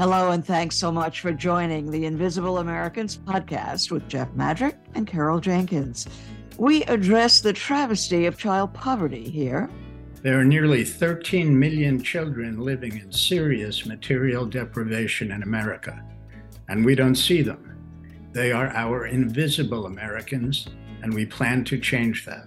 Hello, and thanks so much for joining the Invisible Americans podcast with Jeff Madrick and Carol Jenkins. We address the travesty of child poverty here. There are nearly 13 million children living in serious material deprivation in America, and we don't see them. They are our invisible Americans, and we plan to change that.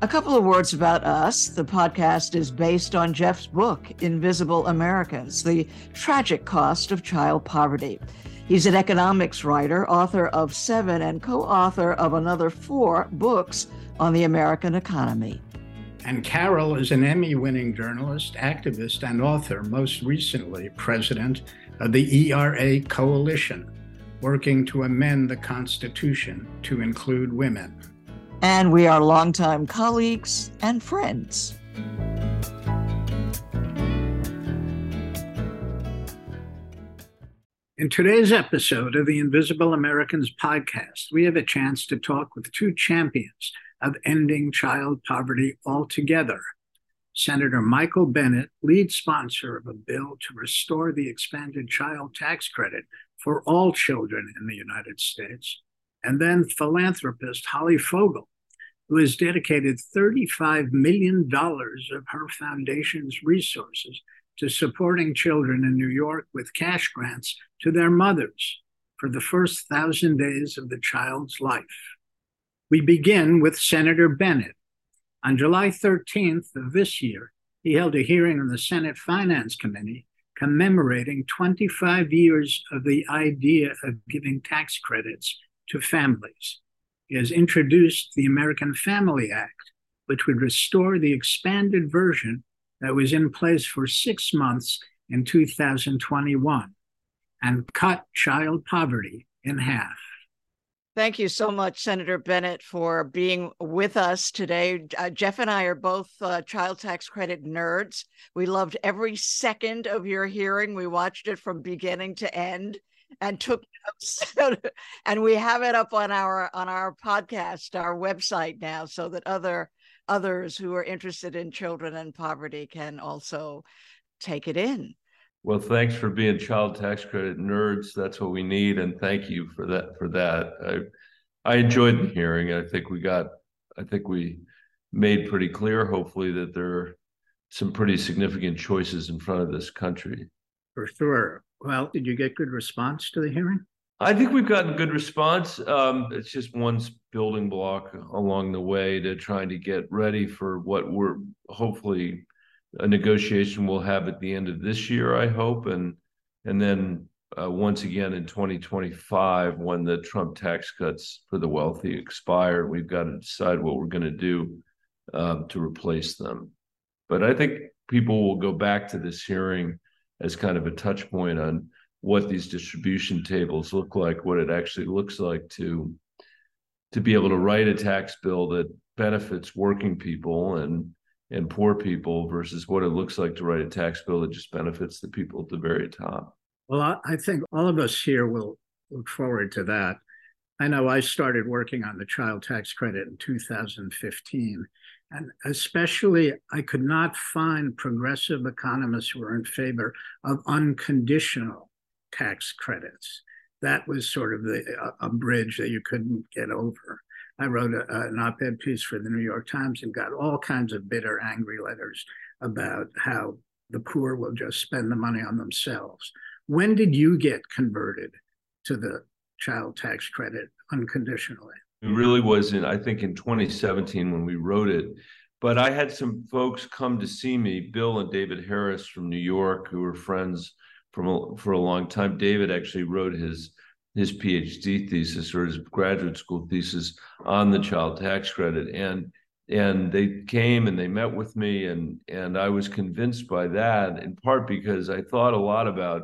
A couple of words about us. The podcast is based on Jeff's book, Invisible Americans The Tragic Cost of Child Poverty. He's an economics writer, author of seven, and co author of another four books on the American economy. And Carol is an Emmy winning journalist, activist, and author, most recently president of the ERA Coalition, working to amend the Constitution to include women and we are longtime colleagues and friends. In today's episode of the Invisible Americans podcast, we have a chance to talk with two champions of ending child poverty altogether. Senator Michael Bennet, lead sponsor of a bill to restore the expanded child tax credit for all children in the United States, and then philanthropist Holly Fogle, who has dedicated $35 million of her foundation's resources to supporting children in New York with cash grants to their mothers for the first thousand days of the child's life. We begin with Senator Bennet. On July 13th of this year, he held a hearing in the Senate Finance Committee commemorating 25 years of the idea of giving tax credits to families. He has introduced the American Family Act, which would restore the expanded version that was in place for six months in 2021 and cut child poverty in half. Thank you so much, Senator Bennet, for being with us today. Uh, Jeff and I are both uh, child tax credit nerds. We loved every second of your hearing. We watched it from beginning to end and took notes. And we have it up on our on our podcast our website now so that other others who are interested in children and poverty can also take it in. Well thanks for being child tax credit nerds. That's what we need and thank you for that for that. I i enjoyed the hearing. I think we got i think we made pretty clear hopefully that there are some pretty significant choices in front of this country. For sure well, did you get good response to the hearing? I think we've gotten good response. Um, it's just one building block along the way to trying to get ready for what we're hopefully a negotiation we'll have at the end of this year. I hope, and and then uh, once again in 2025 when the Trump tax cuts for the wealthy expire, we've got to decide what we're going to do uh, to replace them. But I think people will go back to this hearing as kind of a touch point on what these distribution tables look like, what it actually looks like to to be able to write a tax bill that benefits working people and and poor people versus what it looks like to write a tax bill that just benefits the people at the very top. Well, I think all of us here will look forward to that. I know I started working on the child tax credit in 2015, and especially, I could not find progressive economists who were in favor of unconditional tax credits. That was sort of the, a, a bridge that you couldn't get over. I wrote a, an op ed piece for the New York Times and got all kinds of bitter, angry letters about how the poor will just spend the money on themselves. When did you get converted to the child tax credit unconditionally? It really was in, I think, in 2017 when we wrote it. But I had some folks come to see me, Bill and David Harris from New York, who were friends from a, for a long time. David actually wrote his his PhD thesis or his graduate school thesis on the child tax credit, and and they came and they met with me, and and I was convinced by that in part because I thought a lot about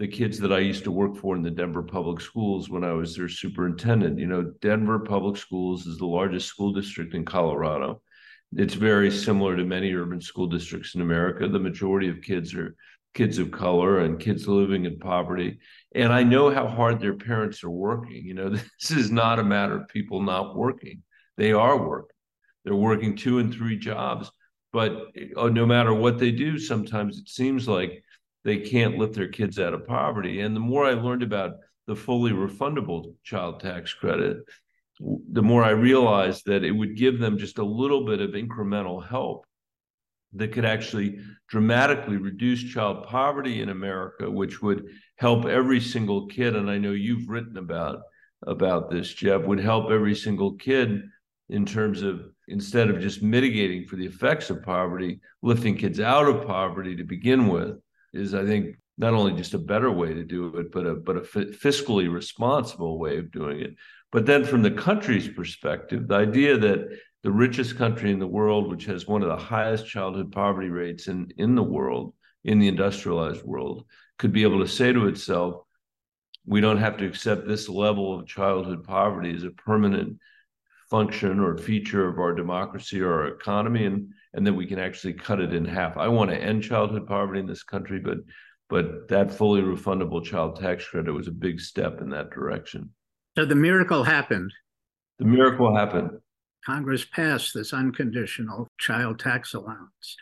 the kids that I used to work for in the Denver public schools when I was their superintendent. You know, Denver public schools is the largest school district in Colorado. It's very similar to many urban school districts in America. The majority of kids are kids of color and kids living in poverty. And I know how hard their parents are working. You know, this is not a matter of people not working. They are working. They're working two and three jobs. But eh, oh, no matter what they do, sometimes it seems like they can't lift their kids out of poverty. And the more I learned about the fully refundable child tax credit, the more I realized that it would give them just a little bit of incremental help that could actually dramatically reduce child poverty in America, which would help every single kid. And I know you've written about about this, Jeff, would help every single kid in terms of instead of just mitigating for the effects of poverty, lifting kids out of poverty to begin with is, I think, not only just a better way to do it, but a but a fiscally responsible way of doing it. But then, from the country's perspective, the idea that the richest country in the world, which has one of the highest childhood poverty rates in, in the world, in the industrialized world, could be able to say to itself, we don't have to accept this level of childhood poverty as a permanent function or feature of our democracy or our economy and and then we can actually cut it in half. I want to end childhood poverty in this country, but but that fully refundable child tax credit was a big step in that direction. So the miracle happened. The miracle happened. Congress passed this unconditional child tax allowance.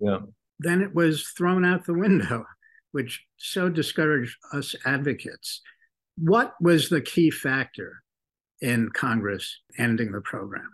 Yeah. Then it was thrown out the window, which so discouraged us advocates. What was the key factor in Congress ending the program?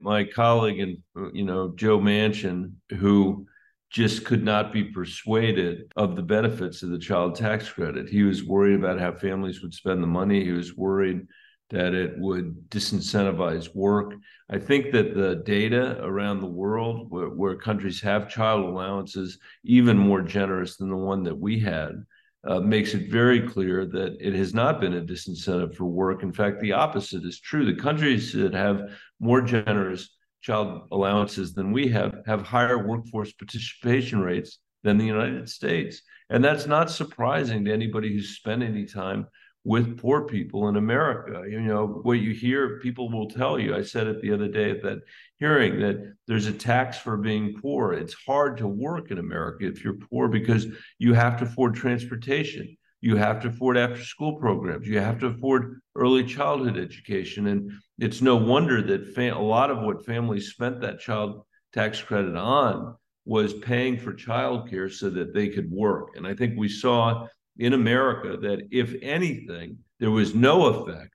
My colleague and you know Joe Manchin, who just could not be persuaded of the benefits of the child tax credit. He was worried about how families would spend the money. He was worried that it would disincentivize work. I think that the data around the world where, where, countries have child allowances even more generous than the one that we had uh, makes it very clear that it has not been a disincentive for work. In fact, the opposite is true. The countries that have more generous child allowances than we have have higher workforce participation rates than the United States. And that's not surprising to anybody who's spent any time with poor people in America. You know, what you hear, people will tell you. I said it the other day at that hearing that there's a tax for being poor. It's hard to work in America if you're poor because you have to afford transportation. You have to afford after school programs. You have to afford early childhood education. And it's no wonder that a lot of what families spent that child tax credit on was paying for childcare so that they could work. And I think we saw in America that if anything, there was no effect.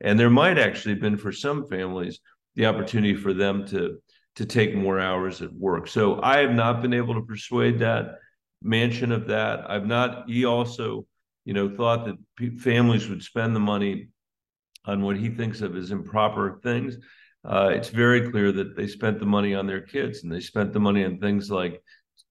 And there might actually have been for some families the opportunity for them to, to take more hours at work. So I have not been able to persuade that Manchin of that. I've not, he also, you know, thought that families would spend the money on what he thinks of as improper things. Uh, it's very clear that they spent the money on their kids and they spent the money on things like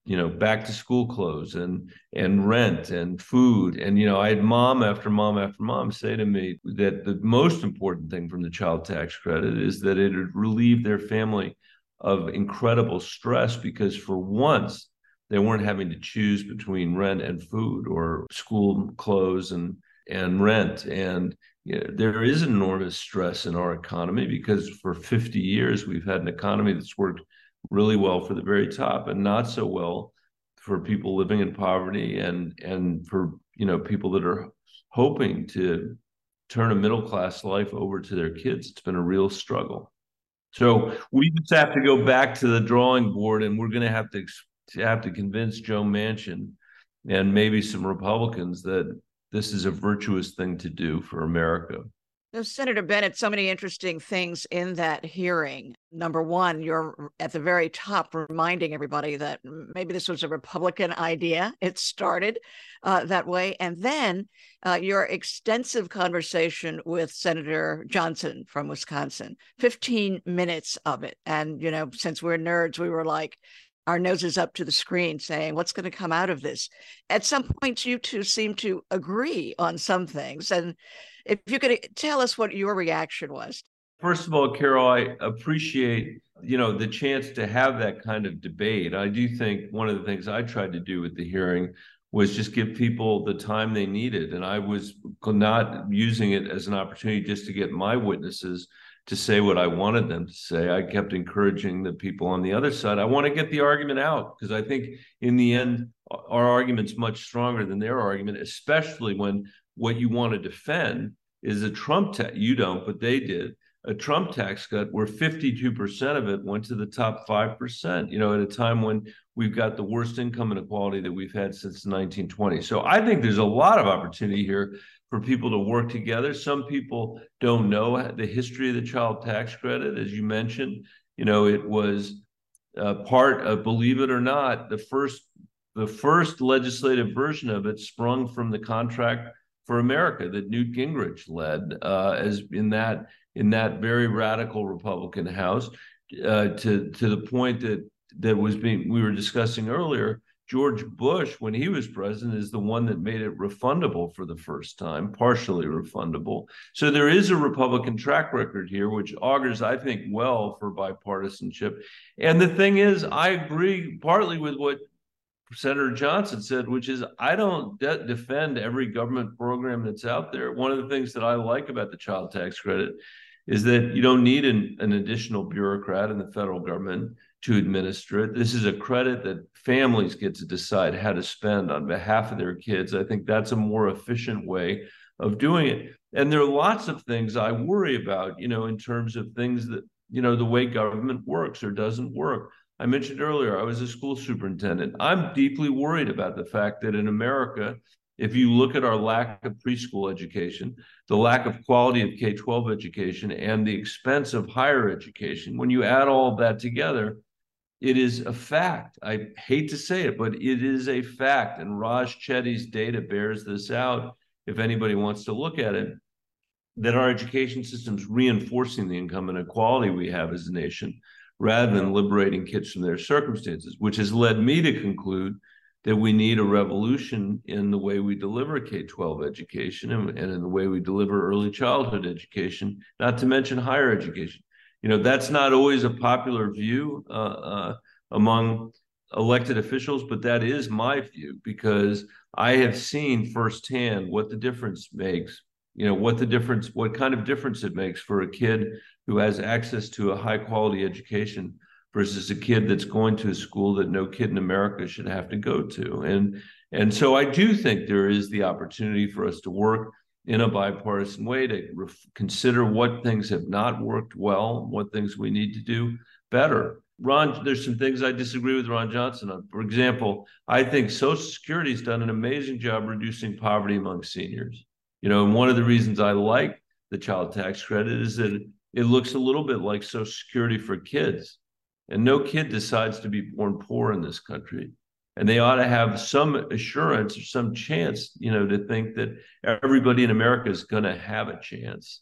you know back to school clothes and and rent and food. And you know i had mom after mom after mom say to me that the most important thing from the child tax credit is that it would relieve their family of incredible stress because for once they weren't having to choose between rent and food or school clothes and and rent. And you know, there is enormous stress in our economy because for 50 years we've had an economy that's worked really well for the very top and not so well for people living in poverty and and for you know people that are hoping to turn a middle class life over to their kids. It's been a real struggle. So we just have to go back to the drawing board and we're going to have to have to convince joe manchin and maybe some republicans that this is a virtuous thing to do for america Senator Bennet, so many interesting things in that hearing. Number one, you're at the very top reminding everybody that maybe this was a Republican idea. It started uh, that way. And then uh, your extensive conversation with Senator Johnson from Wisconsin, 15 minutes of it. And, you know, since we're nerds, we were like, our noses up to the screen saying what's going to come out of this at some points you two seem to agree on some things and if you could eh, tell us what your reaction was. First of all, Carol, I appreciate you know the chance to have that kind of debate. I do think one of the things I tried to do with the hearing was just give people the time they needed, and I was not using it as an opportunity just to get my witnesses to say what I wanted them to say. I kept encouraging the people on the other side. I want to get the argument out because I think in the end, our argument's much stronger than their argument, especially when what you want to defend is a Trump tax. You don't, but they did a Trump tax cut where 52% of it went to the top 5%, you know, at a time when we've got the worst income inequality that we've had since 1920. So I think there's a lot of opportunity here for people to work together. Some people don't know the history of the child tax credit, as you mentioned. You know, it was uh, part of, believe it or not, the first the first legislative version of it sprung from the contract for America that Newt Gingrich led, uh, as in that in that very radical Republican House, uh, to to the point that that was being we were discussing earlier. George Bush, when he was president, is the one that made it refundable for the first time, partially refundable. So there is a Republican track record here, which augurs, I think, well for bipartisanship. And the thing is, I agree partly with what Senator Johnson said, which is I don't de- defend every government program that's out there. One of the things that I like about the child tax credit is that you don't need an, an additional bureaucrat in the federal government to administer it. This is a credit that families get to decide how to spend on behalf of their kids. I think that's a more efficient way of doing it. And there are lots of things I worry about, you know, in terms of things that, you know, the way government works or doesn't work. I mentioned earlier, I was a school superintendent. I'm deeply worried about the fact that in America, if you look at our lack of preschool education, the lack of quality of K 12 education, and the expense of higher education, when you add all of that together, it is a fact. I hate to say it, but it is a fact. And Raj Chetty's data bears this out if anybody wants to look at it that our education system's reinforcing the income inequality we have as a nation rather than liberating kids from their circumstances, which has led me to conclude that we need a revolution in the way we deliver K 12 education and, and in the way we deliver early childhood education, not to mention higher education you know that's not always a popular view uh, uh, among elected officials, but that is my view because I have seen firsthand what the difference makes. You know what the difference, what kind of difference it makes for a kid who has access to a high quality education versus a kid that's going to a school that no kid in America should have to go to. And and so I do think there is the opportunity for us to work in a bipartisan way to consider what things have not worked well, what things we need to do better. Ron, there's some things I disagree with Ron Johnson on. For example, I think Social Security's done an amazing job reducing poverty among seniors. You know, and one of the reasons I like the child tax credit is that it looks a little bit like Social Security for kids. And no kid decides to be born poor in this country and they ought to have some assurance or some chance, you know, to think that everybody in America is going to have a chance.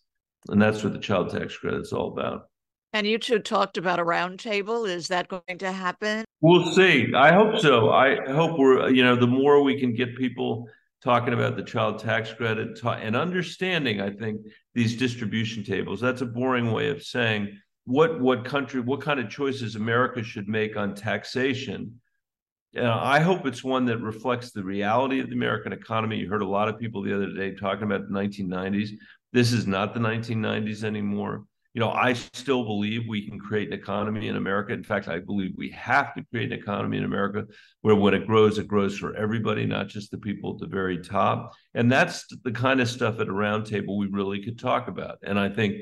And that's what the child tax credit is all about. And you two talked about a roundtable. Is that going to happen? We'll see. I hope so. I hope we're, you know, the more we can get people talking about the child tax credit and understanding, I think, these distribution tables. That's a boring way of saying what what country, what kind of choices America should make on taxation uh, I hope it's one that reflects the reality of the American economy. You heard a lot of people the other day talking about the 1990s. This is not the 1990s anymore. You know, I still believe we can create an economy in America. In fact, I believe we have to create an economy in America where when it grows, it grows for everybody, not just the people at the very top. And that's the kind of stuff at a roundtable we really could talk about. And I think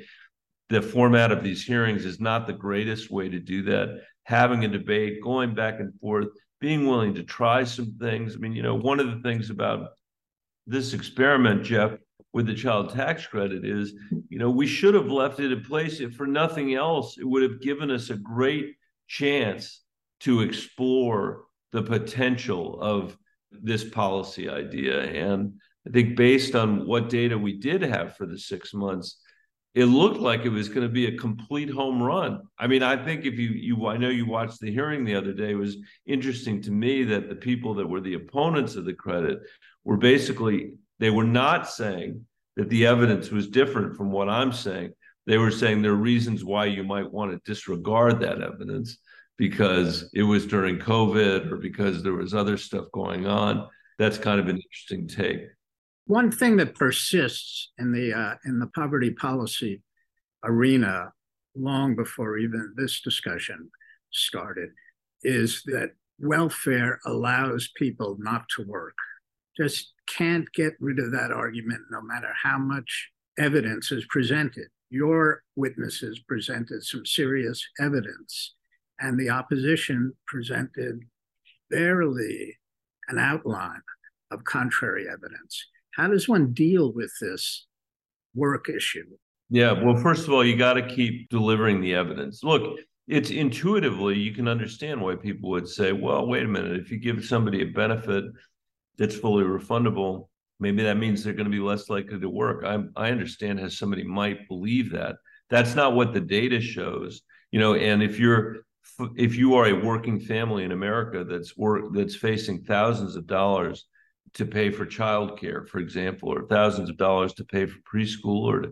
the format of these hearings is not the greatest way to do that. Having a debate, going back and forth, being willing to try some things. I mean, you know, one of the things about this experiment, Jeff, with the child tax credit is, you know, we should have left it in place. If for nothing else, it would have given us a great chance to explore the potential of this policy idea. And I think based on what data we did have for the six months, it looked like it was going to be a complete home run. I mean, I think if you you I know you watched the hearing the other day, it was interesting to me that the people that were the opponents of the credit were basically they were not saying that the evidence was different from what I'm saying. They were saying there are reasons why you might want to disregard that evidence because it was during COVID or because there was other stuff going on. That's kind of an interesting take. One thing that persists in the uh, in the poverty policy arena long before even this discussion started is that welfare allows people not to work. Just can't get rid of that argument no matter how much evidence is presented. your witnesses presented some serious evidence, and the opposition presented barely an outline of contrary evidence. How does one deal with this work issue? Yeah, well, first of all, you got to keep delivering the evidence. Look, it's intuitively you can understand why people would say, well, wait a minute, if you give somebody a benefit that's fully refundable, maybe that means they're going to be less likely to work. I, I understand how somebody might believe that. That's not what the data shows, you know. And if you're if you are a working family in America that's work that's facing thousands of dollars to pay for childcare, for example, or thousands of dollars to pay for preschool or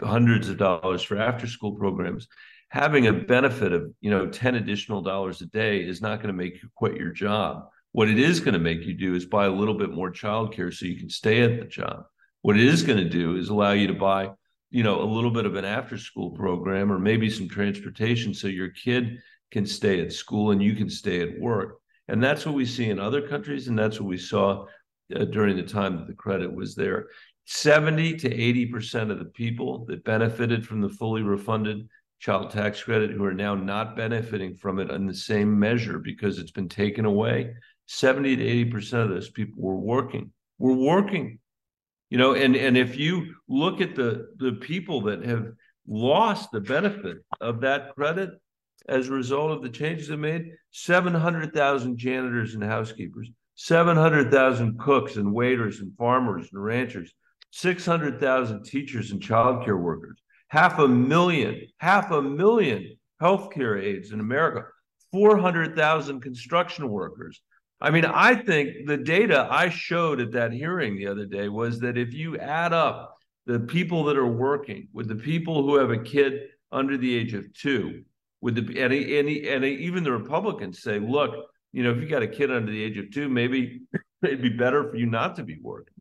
hundreds of dollars for after school programs, having a benefit of you know 10 additional dollars a day is not going to make you quit your job what it is going to make you do is buy a little bit more childcare so you can stay at the job. What it is going to do is allow you to buy you know a little bit of an after school program or maybe some transportation so your kid can stay at school and you can stay at work. And that's what we see in other countries and that's what we saw uh, during the time that the credit was there. 70 to 80% of the people that benefited from the fully refunded child tax credit who are now not benefiting from it in the same measure because it's been taken away 70 to 80% of those people were working were working you know and and if you look at the the people that have lost the benefit of that credit as a result of the changes they made 700,000 janitors and housekeepers 700,000 cooks and waiters and farmers and ranchers 600,000 teachers and childcare workers half a million, half a million healthcare aides in America, 400,000 construction workers. I mean, I think the data I showed at that hearing the other day was that if you add up the people that are working with the people who have a kid under the age of two, with the and, and, and even the Republicans say, look, you know, if you got a kid under the age of two, maybe it'd be better for you not to be working.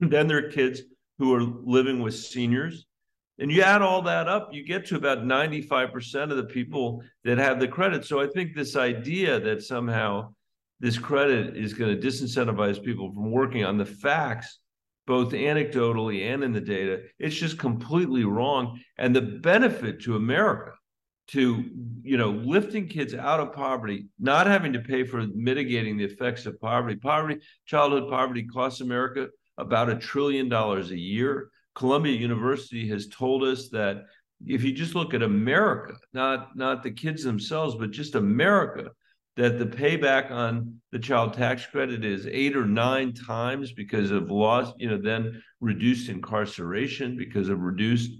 Then there are kids who are living with seniors and you add all that up, you get to about 95% of the people that have the credit. So I think this idea that somehow this credit is going to disincentivize people from working on the facts, both anecdotally and in the data, it's just completely wrong. And the benefit to America to you know lifting kids out of poverty not having to pay for mitigating the effects of poverty. Poverty childhood poverty costs america about a trillion dollars a year. Columbia University has told us that if you just look at America, not not the kids themselves, but just America, that the payback on the child tax credit is eight or nine times because of loss, you know, then reduced incarceration, because of reduced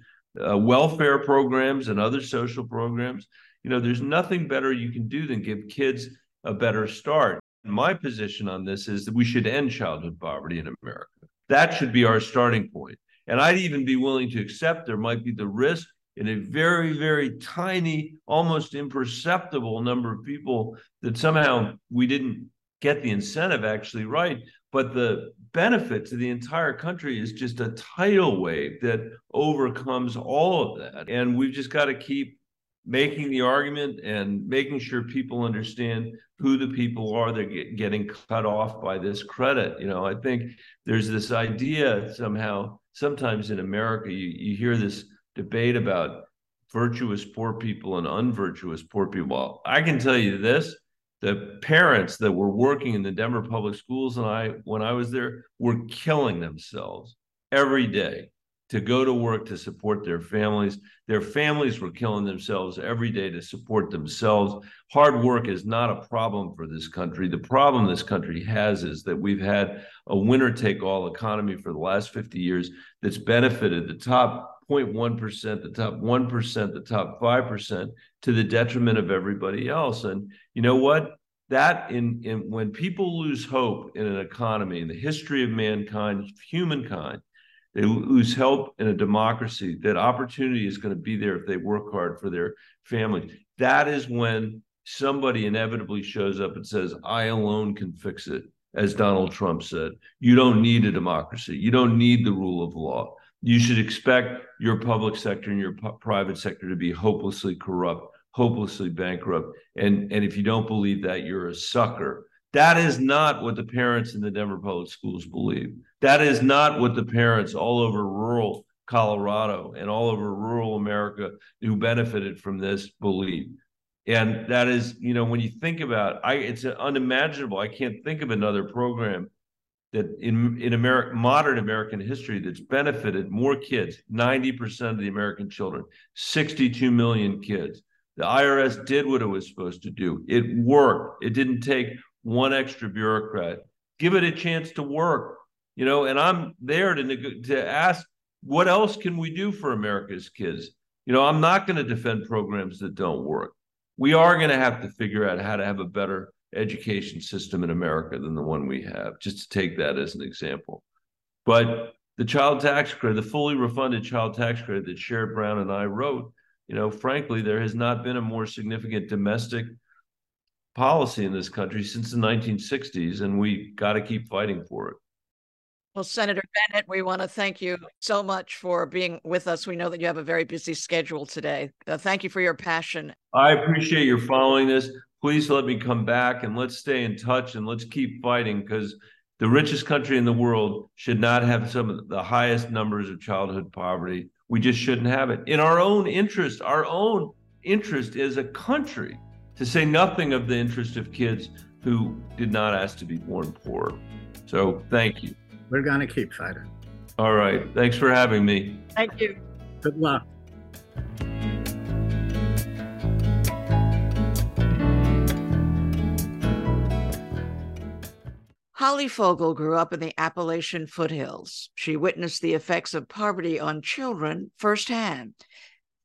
uh, welfare programs and other social programs. You know, there's nothing better you can do than give kids a better start. My position on this is that we should end childhood poverty in America. That should be our starting point. And I'd even be willing to accept there might be the risk in a very, very tiny, almost imperceptible number of people that somehow we didn't get the incentive actually right. But the benefit to the entire country is just a tidal wave that overcomes all of that. And we've just got to keep making the argument and making sure people understand who the people are that get getting cut off by this credit. You know, I think there's this idea somehow sometimes in America, you, you hear this debate about virtuous poor people and unvirtuous poor people. I can tell you this the parents that were working in the Denver public schools and I, when I was there, were killing themselves every day to go to work to support their families. Their families were killing themselves every day to support themselves. Hard work is not a problem for this country. The problem this country has is that we've had a winner take all economy for the last 50 years that's benefited the top 0.1%, the top 1%, the top 5% to the detriment of everybody else. And you know what? That in, in when people lose hope in an economy, in the history of mankind, humankind, they lose hope in a democracy that opportunity is going to be there if they work hard for their family. That is when somebody inevitably shows up and says, I alone can fix it, as Donald Trump said. You don't need a democracy. You don't need the rule of law. You should expect your public sector and your private sector to be hopelessly corrupt, hopelessly bankrupt. And, and if you don't believe that, you're a sucker. That is not what the parents in the Denver public schools believe. That is not what the parents all over rural Colorado and all over rural America who benefited from this believe. And that is, you know, when you think about I it's unimaginable. I can't think of another program that in in American modern American history that's benefited more kids, 90% of the American children, 62 million kids. The IRS did what it was supposed to do. It worked. It didn't take one extra bureaucrat. Give it a chance to work, you know. And I'm there to to ask, what else can we do for America's kids? You know, I'm not going to defend programs that don't work. We are going to have to figure out how to have a better education system in America than the one we have, just to take that as an example. But the child tax credit, the fully refunded child tax credit that Sherrod Brown and I wrote, you know, frankly, there has not been a more significant domestic policy in this country since the 1960s, and we got to keep fighting for it. Well, Senator Bennet, we want to thank you so much for being with us. We know that you have a very busy schedule today. Uh, thank you for your passion. I appreciate your following this. Please let me come back and let's stay in touch and let's keep fighting because the richest country in the world should not have some of the highest numbers of childhood poverty. We just shouldn't have it. In our own interest, our own interest as a country, to say nothing of the interest of kids who did not ask to be born poor. So thank you. We're going to keep fighting. All right. Thanks for having me. Thank you. Good luck. Holly Fogle grew up in the Appalachian foothills. She witnessed the effects of poverty on children firsthand.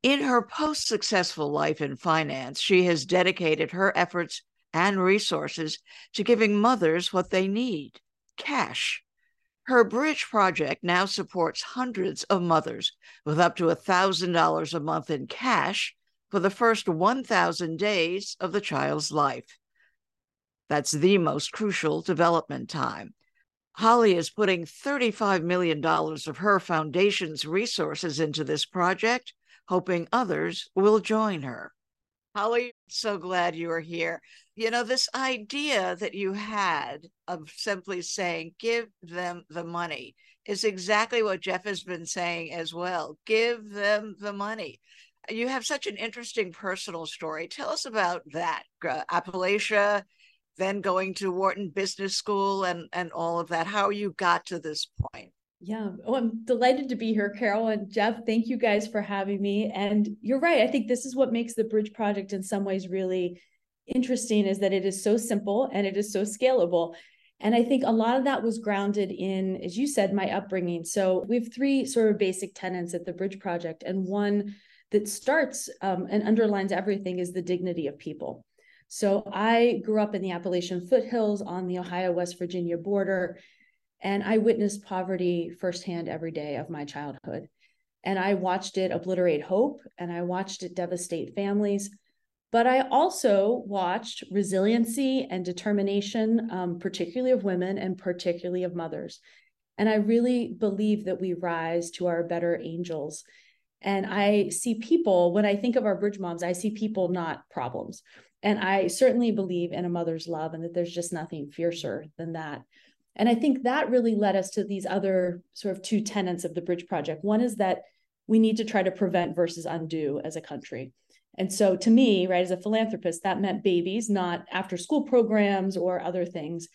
In her post successful life in finance, she has dedicated her efforts and resources to giving mothers what they need cash. Her bridge project now supports hundreds of mothers with up to $1,000 a month in cash for the first 1,000 days of the child's life. That's the most crucial development time. Holly is putting $35 million of her foundation's resources into this project, hoping others will join her. Holly, so glad you are here. You know, this idea that you had of simply saying, give them the money is exactly what Jeff has been saying as well. Give them the money. You have such an interesting personal story. Tell us about that. Appalachia, then going to Wharton Business School and, and all of that, how you got to this point. Yeah. Oh, I'm delighted to be here, Carol and Jeff. Thank you guys for having me. And you're right. I think this is what makes the Bridge Project in some ways really interesting is that it is so simple and it is so scalable. And I think a lot of that was grounded in, as you said, my upbringing. So we have three sort of basic tenets at the Bridge Project. And one that starts um, and underlines everything is the dignity of people. So I grew up in the Appalachian foothills on the Ohio West Virginia border. And I witnessed poverty firsthand every day of my childhood. And I watched it obliterate hope and I watched it devastate families. But I also watched resiliency and determination, um, particularly of women and particularly of mothers. And I really believe that we rise to our better angels. And I see people, when I think of our bridge moms, I see people, not problems. And I certainly believe in a mother's love and that there's just nothing fiercer than that. And I think that really led us to these other sort of two tenets of the Bridge Project. One is that we need to try to prevent versus undo as a country. And so to me, right, as a philanthropist, that meant babies, not after school programs or other things.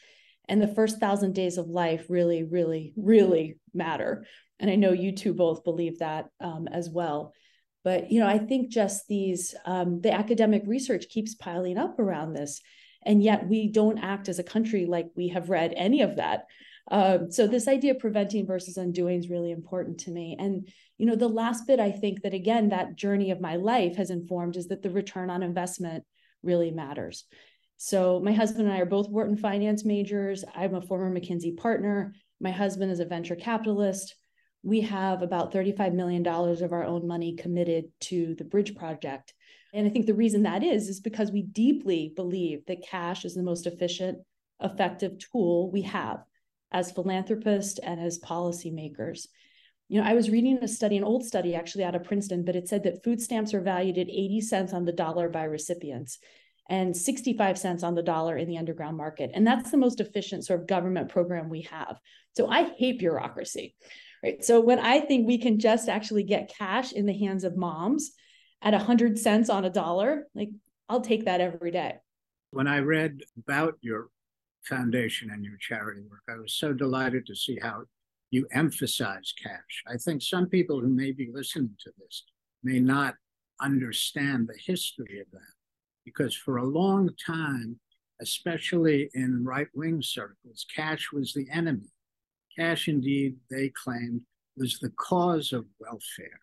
And the first thousand days of life really, really, really matter. And I know you two both believe that um, as well. But you know, I think just these um, the academic research keeps piling up around this and yet we don't act as a country like we have read any of that. Um, so this idea of preventing versus undoing is really important to me. And you know the last bit i think that again that journey of my life has informed is that the return on investment really matters. So my husband and i are both wharton finance majors. I'm a former mckinsey partner. My husband is a venture capitalist we have about $35 million of our own money committed to the bridge project and I think the reason that is, is because we deeply believe that cash is the most efficient, effective tool we have as philanthropists and as policymakers. You know, I was reading a study, an old study actually out of Princeton, but it said that food stamps are valued at 80 cents on the dollar by recipients and 65 cents on the dollar in the underground market. And that's the most efficient sort of government program we have. So I hate bureaucracy right? So when I think we can just actually get cash in the hands of moms at a hundred cents on a dollar, like I'll take that every day. When I read about your foundation and your charity work, I was so delighted to see how you emphasize cash. I think some people who may be listening to this may not understand the history of that because for a long time, especially in right wing circles, cash was the enemy. Cash, indeed, they claimed, was the cause of welfare.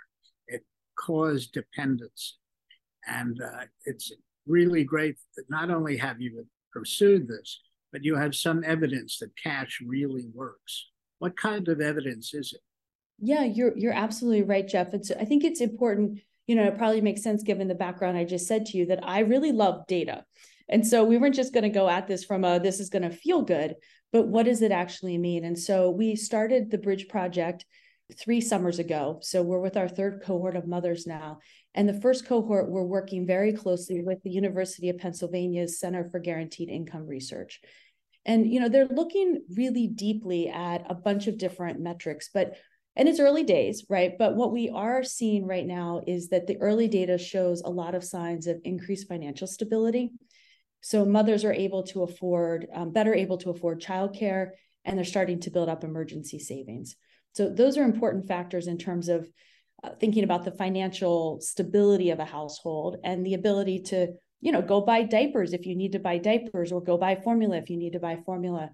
It caused dependency. And uh, it's really great that not only have you pursued this, but you have some evidence that cash really works. What kind of evidence is it? Yeah, you're you're absolutely right, Jeff. It's I think it's important, you know, it probably makes sense given the background I just said to you that I really love data. And so we weren't just going to go at this from a this is going to feel good, but what does it actually mean? And so we started the Bridge Project three summers ago. So we're with our third cohort of mothers now. And the first cohort, we're working very closely with the University of Pennsylvania's Center for Guaranteed Income Research. And you know, they're looking really deeply at a bunch of different metrics, but and it's early days, right? But what we are seeing right now is that the early data shows a lot of signs of increased financial stability. So mothers are able to afford, um, better able to afford childcare, and they're starting to build up emergency savings. So those are important factors in terms of uh, thinking about the financial stability of a household and the ability to, you know, go buy diapers if you need to buy diapers or go buy formula if you need to buy formula.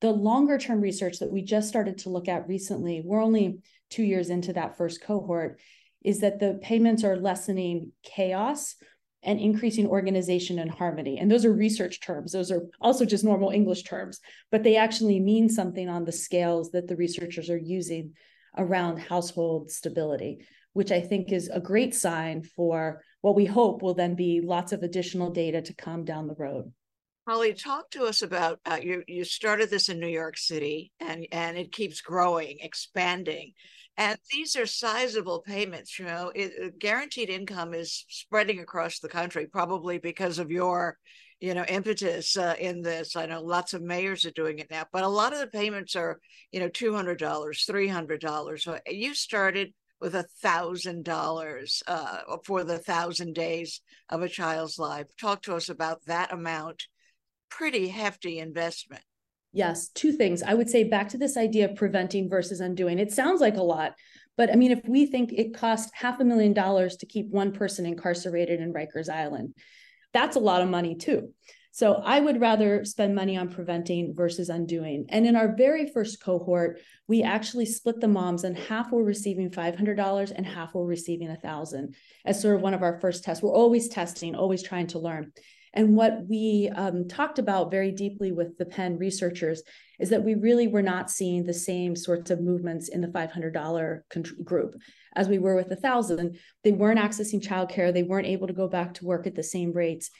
The longer term research that we just started to look at recently, we're only two years into that first cohort, is that the payments are lessening chaos and increasing organization and harmony. And those are research terms. Those are also just normal English terms, but they actually mean something on the scales that the researchers are using around household stability, which I think is a great sign for what we hope will then be lots of additional data to come down the road. Holly, talk to us about uh, you. You started this in New York City, and and it keeps growing, expanding. And these are sizable payments. You know, it, uh, guaranteed income is spreading across the country, probably because of your, you know, impetus uh, in this. I know lots of mayors are doing it now, but a lot of the payments are, you know, two hundred dollars, three hundred dollars. So you started with a thousand dollars uh, for the thousand days of a child's life. Talk to us about that amount. Pretty hefty investment. Yes, two things. I would say back to this idea of preventing versus undoing. It sounds like a lot, but I mean, if we think it cost half a million dollars to keep one person incarcerated in Rikers Island, that's a lot of money too. So I would rather spend money on preventing versus undoing. And in our very first cohort, we actually split the moms and half were receiving $500 and half were receiving a 1000 as sort of one of our first tests. We're always testing, always trying to learn. And what we um, talked about very deeply with the Penn researchers is that we really were not seeing the same sorts of movements in the $500 group as we were with the thousand. They weren't accessing childcare. They weren't able to go back to work at the same rates.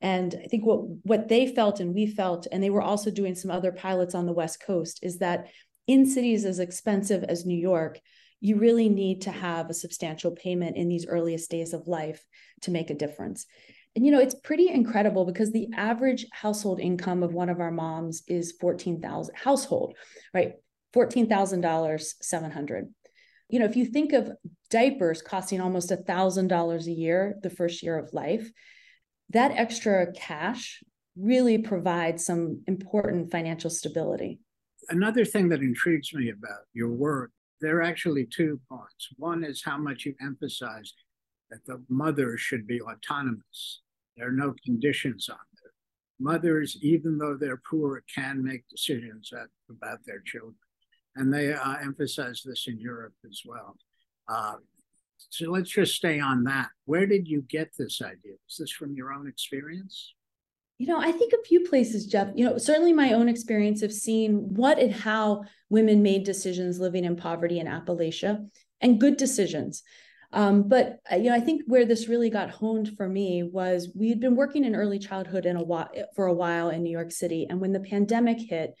And I think what what they felt and we felt, and they were also doing some other pilots on the West Coast, is that in cities as expensive as New York, you really need to have a substantial payment in these earliest days of life to make a difference. And you know, it's pretty incredible because the average household income of one of our moms is 14,000 household, right? $14,000, 700. You know, if you think of diapers costing almost $1,000 a year the first year of life, that extra cash really provides some important financial stability. Another thing that intrigues me about your work, there are actually two parts. One is how much you emphasize that the mother should be autonomous. There are no conditions on them. Mothers, even though they're poor, can make decisions at, about their children. And they uh, emphasize this in Europe as well. Uh, so let's just stay on that. Where did you get this idea? Is this from your own experience? You know, I think a few places, Jeff. You know, certainly my own experience of seeing what and how women made decisions living in poverty in Appalachia and good decisions. Um, but uh, you know, I think where this really got honed for me was we'd been working in early childhood in a while for a while in New York City, and when the pandemic hit,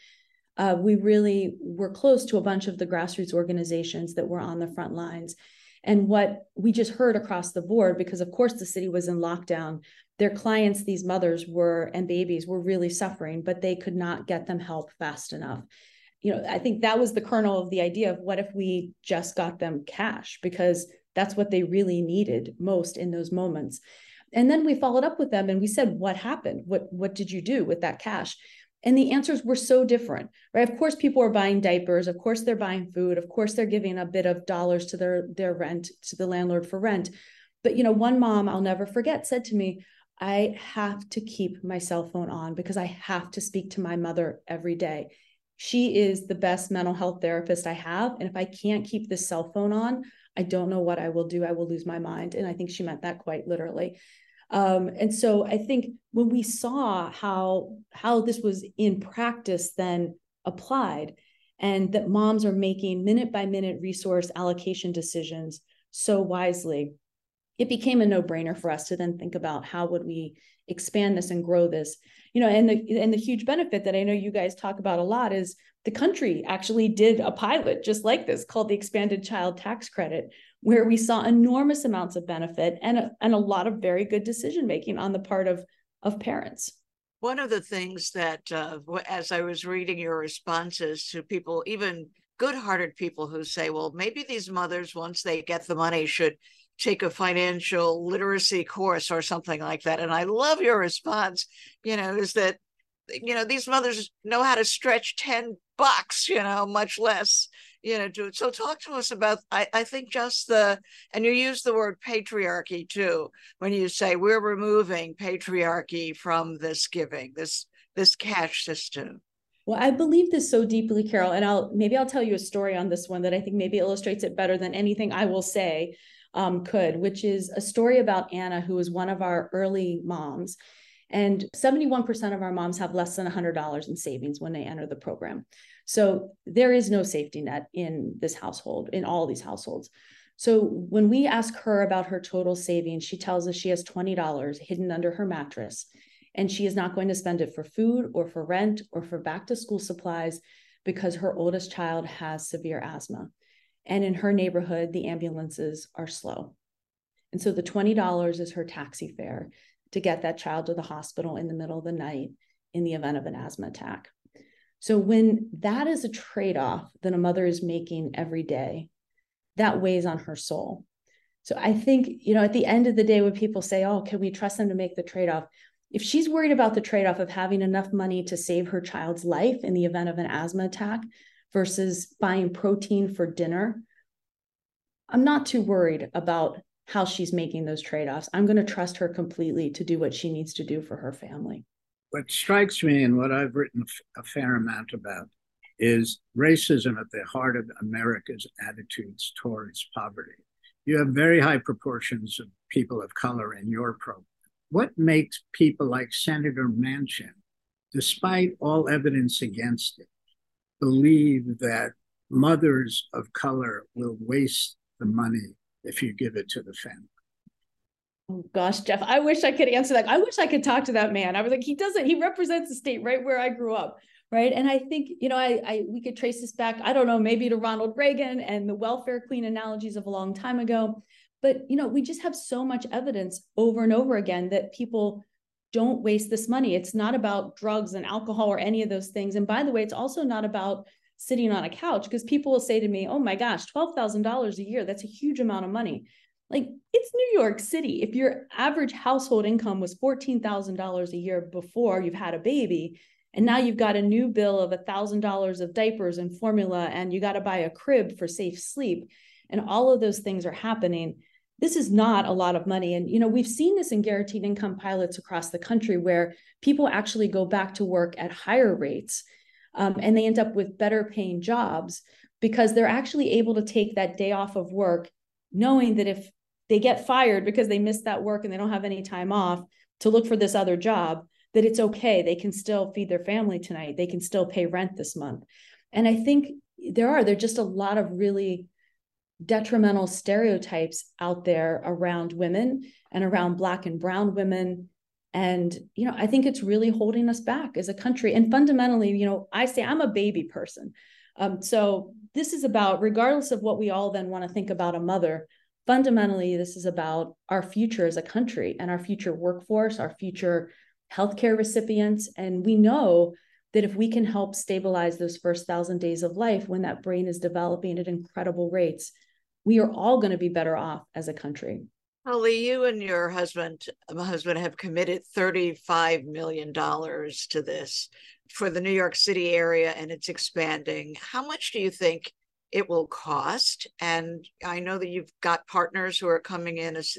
uh, we really were close to a bunch of the grassroots organizations that were on the front lines. And what we just heard across the board, because of course the city was in lockdown, their clients, these mothers were and babies were really suffering, but they could not get them help fast enough. you know, I think that was the kernel of the idea of what if we just got them cash because that's what they really needed most in those moments. And then we followed up with them and we said, what happened? What what did you do with that cash? And the answers were so different, right? Of course, people are buying diapers. Of course, they're buying food. Of course, they're giving a bit of dollars to their their rent to the landlord for rent. But you know, one mom I'll never forget said to me, "I have to keep my cell phone on because I have to speak to my mother every day. She is the best mental health therapist I have, and if I can't keep this cell phone on, I don't know what I will do. I will lose my mind." And I think she meant that quite literally. Um, and so I think when we saw how how this was in practice then applied, and that moms are making minute by minute resource allocation decisions so wisely, it became a no brainer for us to then think about how would we expand this and grow this. You know, and the and the huge benefit that I know you guys talk about a lot is the country actually did a pilot just like this called the expanded child tax credit where we saw enormous amounts of benefit and a, and a lot of very good decision making on the part of of parents one of the things that uh, as i was reading your responses to people even good-hearted people who say well maybe these mothers once they get the money should take a financial literacy course or something like that. And i love your response you know is that you know these mothers know how to stretch 10 bucks you know much less you know do it. So talk to us about I, I think just the and you use the word patriarchy too when you say we're removing patriarchy from this giving this this cash system. Well i believe this so deeply carol and i'll maybe i'll tell you a story on this one that i think maybe illustrates it better than anything i will say um, could which is a story about anna who was one of our early moms and 71% of our moms have less than $100 in savings when they enter the program. So there is no safety net in this household, in all these households. So when we ask her about her total savings, she tells us she has $20 hidden under her mattress and she is not going to spend it for food or for rent or for back to school supplies because her oldest child has severe asthma. And in her neighborhood, the ambulances are slow. And so the $20 is her taxi fare to get that child to the hospital in the middle of the night in the event of an asthma attack. So when that is a trade-off that a mother is making every day, that weighs on her soul. So I think, you know, at the end of the day, when people say, oh, can we trust them to make the trade-off? If she's worried about the trade-off of having enough money to save her child's life in the event of an asthma attack versus buying protein for dinner, I'm not too worried about how she's making those trade-offs. I'm going to trust her completely to do what she needs to do for her family. What strikes me and what I've written a fair amount about is racism at the heart of America's attitudes towards poverty. You have very high proportions of people of color in your program. What makes people like Senator Manchin, despite all evidence against it, believe that mothers of color will waste the money if you give it to the family. Oh gosh, Jeff, I wish I could answer that. I wish I could talk to that man. I was like, he doesn't, he represents the state right where I grew up. Right. And I think, you know, I, I we could trace this back, I don't know, maybe to Ronald Reagan and the welfare queen analogies of a long time ago. But you know, we just have so much evidence over and over again that people don't waste this money. It's not about drugs and alcohol or any of those things. And by the way, it's also not about sitting on a couch because people will say to me, oh my gosh, $12,000 a year, that's a huge amount of money. Like it's New York City. If your average household income was $14,000 a year before you've had a baby, and now you've got a new bill of $1,000 of diapers and formula, and you got to buy a crib for safe sleep, and all of those things are happening. This is not a lot of money. And, you know, we've seen this in guaranteed income pilots across the country where people actually go back to work at higher rates um, and they end up with better paying jobs because they're actually able to take that day off of work knowing that if they get fired because they missed that work and they don't have any time off to look for this other job that it's okay. They can still feed their family tonight. They can still pay rent this month. And i think there are there're just a lot of really detrimental stereotypes out there around women and around black and brown women. And you know i think it's really holding us back as a country. And fundamentally you know i say i'm a baby person. Um, so this is about regardless of what we all then want to think about a mother fundamentally this is about our future as a country and our future workforce our future healthcare recipients. And we know that if we can help stabilize those first thousand days of life when that brain is developing at incredible rates, we are all going to be better off as a country. Holly, you and your husband, my husband, have committed $35 million to this for the New York City area and it's expanding. How much do you think it will cost? And I know that you've got partners who are coming in as,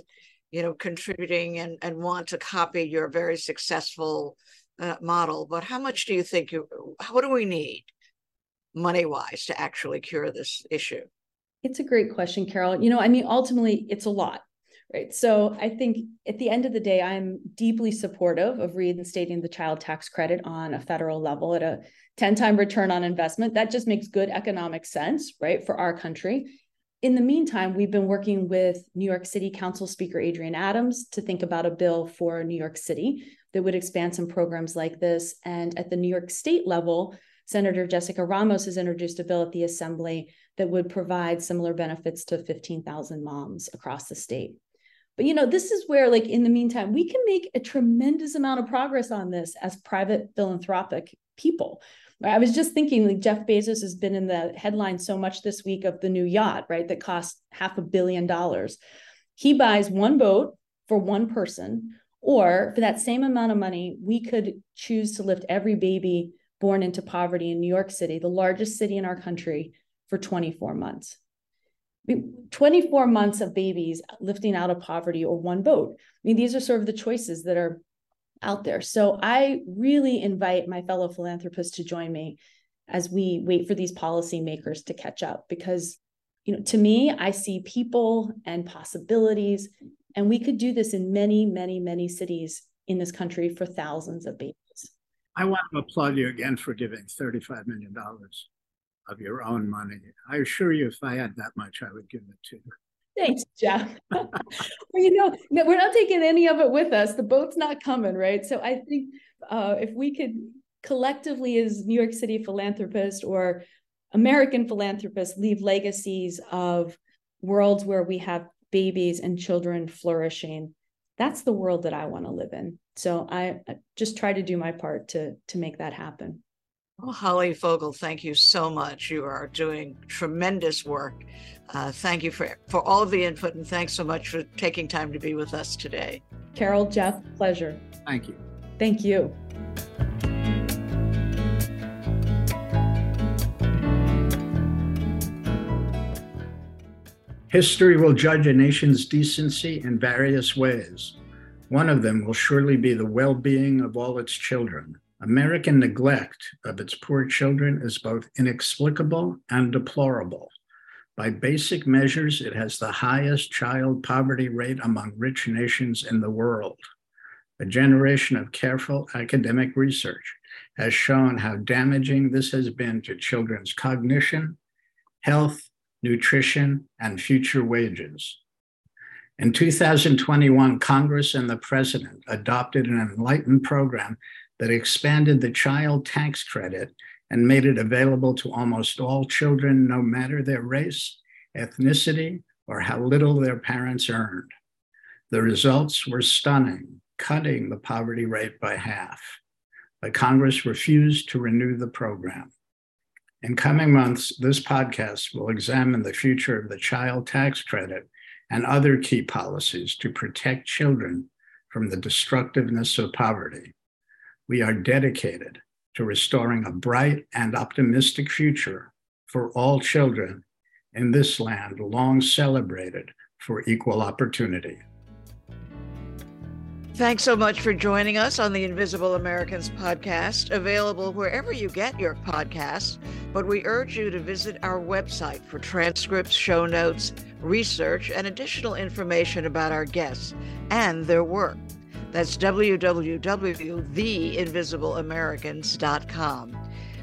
you know, contributing and, and want to copy your very successful uh, model. But how much do you think you, what do we need money wise to actually cure this issue? It's a great question, Carol. You know, I mean, ultimately, it's a lot, right? So I think at the end of the day, I'm deeply supportive of reinstating the child tax credit on a federal level at a 10 time return on investment. That just makes good economic sense, right, for our country. In the meantime, we've been working with New York City Council Speaker Adrienne Adams to think about a bill for New York City that would expand some programs like this. And at the New York State level, Senator Jessica Ramos has introduced a bill at the Assembly that would provide similar benefits to 15,000 moms across the state. But you know, this is where, like, in the meantime, we can make a tremendous amount of progress on this as private philanthropic people. I was just thinking, like, Jeff Bezos has been in the headline so much this week of the new yacht, right? That costs half a billion dollars. He buys one boat for one person, or for that same amount of money, we could choose to lift every baby born into poverty in New York City, the largest city in our country, for 24 months. 24 months of babies lifting out of poverty or one boat. I mean, these are sort of the choices that are out there. So I really invite my fellow philanthropists to join me as we wait for these policymakers to catch up because you know to me I see people and possibilities and we could do this in many many many cities in this country for thousands of babies. I want to applaud you again for giving 35 million dollars of your own money. I assure you, if I had that much, I would give it to you. Thanks, Jeff. well, you know, we're not taking any of it with us. The boat's not coming, right? So I think uh, if we could collectively, as New York City philanthropists or American philanthropists, leave legacies of worlds where we have babies and children flourishing, that's the world that I want to live in. So I just try to do my part to to make that happen. Well, Holly Fogle, thank you so much. You are doing tremendous work. Uh, thank you for, for all of the input and thanks so much for taking time to be with us today. Carol, Jeff, pleasure. Thank you. Thank you. History will judge a nation's decency in various ways. One of them will surely be the well being of all its children. American neglect of its poor children is both inexplicable and deplorable. By basic measures, it has the highest child poverty rate among rich nations in the world. A generation of careful academic research has shown how damaging this has been to children's cognition, health, nutrition, and future wages. In 2021, Congress and the President adopted an enlightened program that expanded the child tax credit and made it available to almost all children, no matter their race, ethnicity, or how little their parents earned. The results were stunning, cutting the poverty rate by half. But Congress refused to renew the program. In coming months, this podcast will examine the future of the child tax credit and other key policies to protect children from the destructiveness of poverty we are dedicated to restoring a bright and optimistic future for all children in this land long celebrated for equal opportunity. Thanks so much for joining us on the Invisible Americans podcast, available wherever you get your podcasts. But we urge you to visit our website for transcripts, show notes, research, and additional information about our guests and their work. That's www.theinvisibleamericans.com.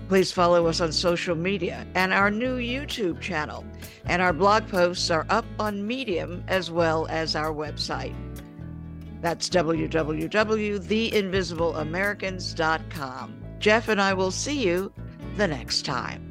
Please follow us on social media and our new YouTube channel. And our blog posts are up on Medium as well as our website. That's www.theinvisibleamericans.com. Jeff and I will see you the next time.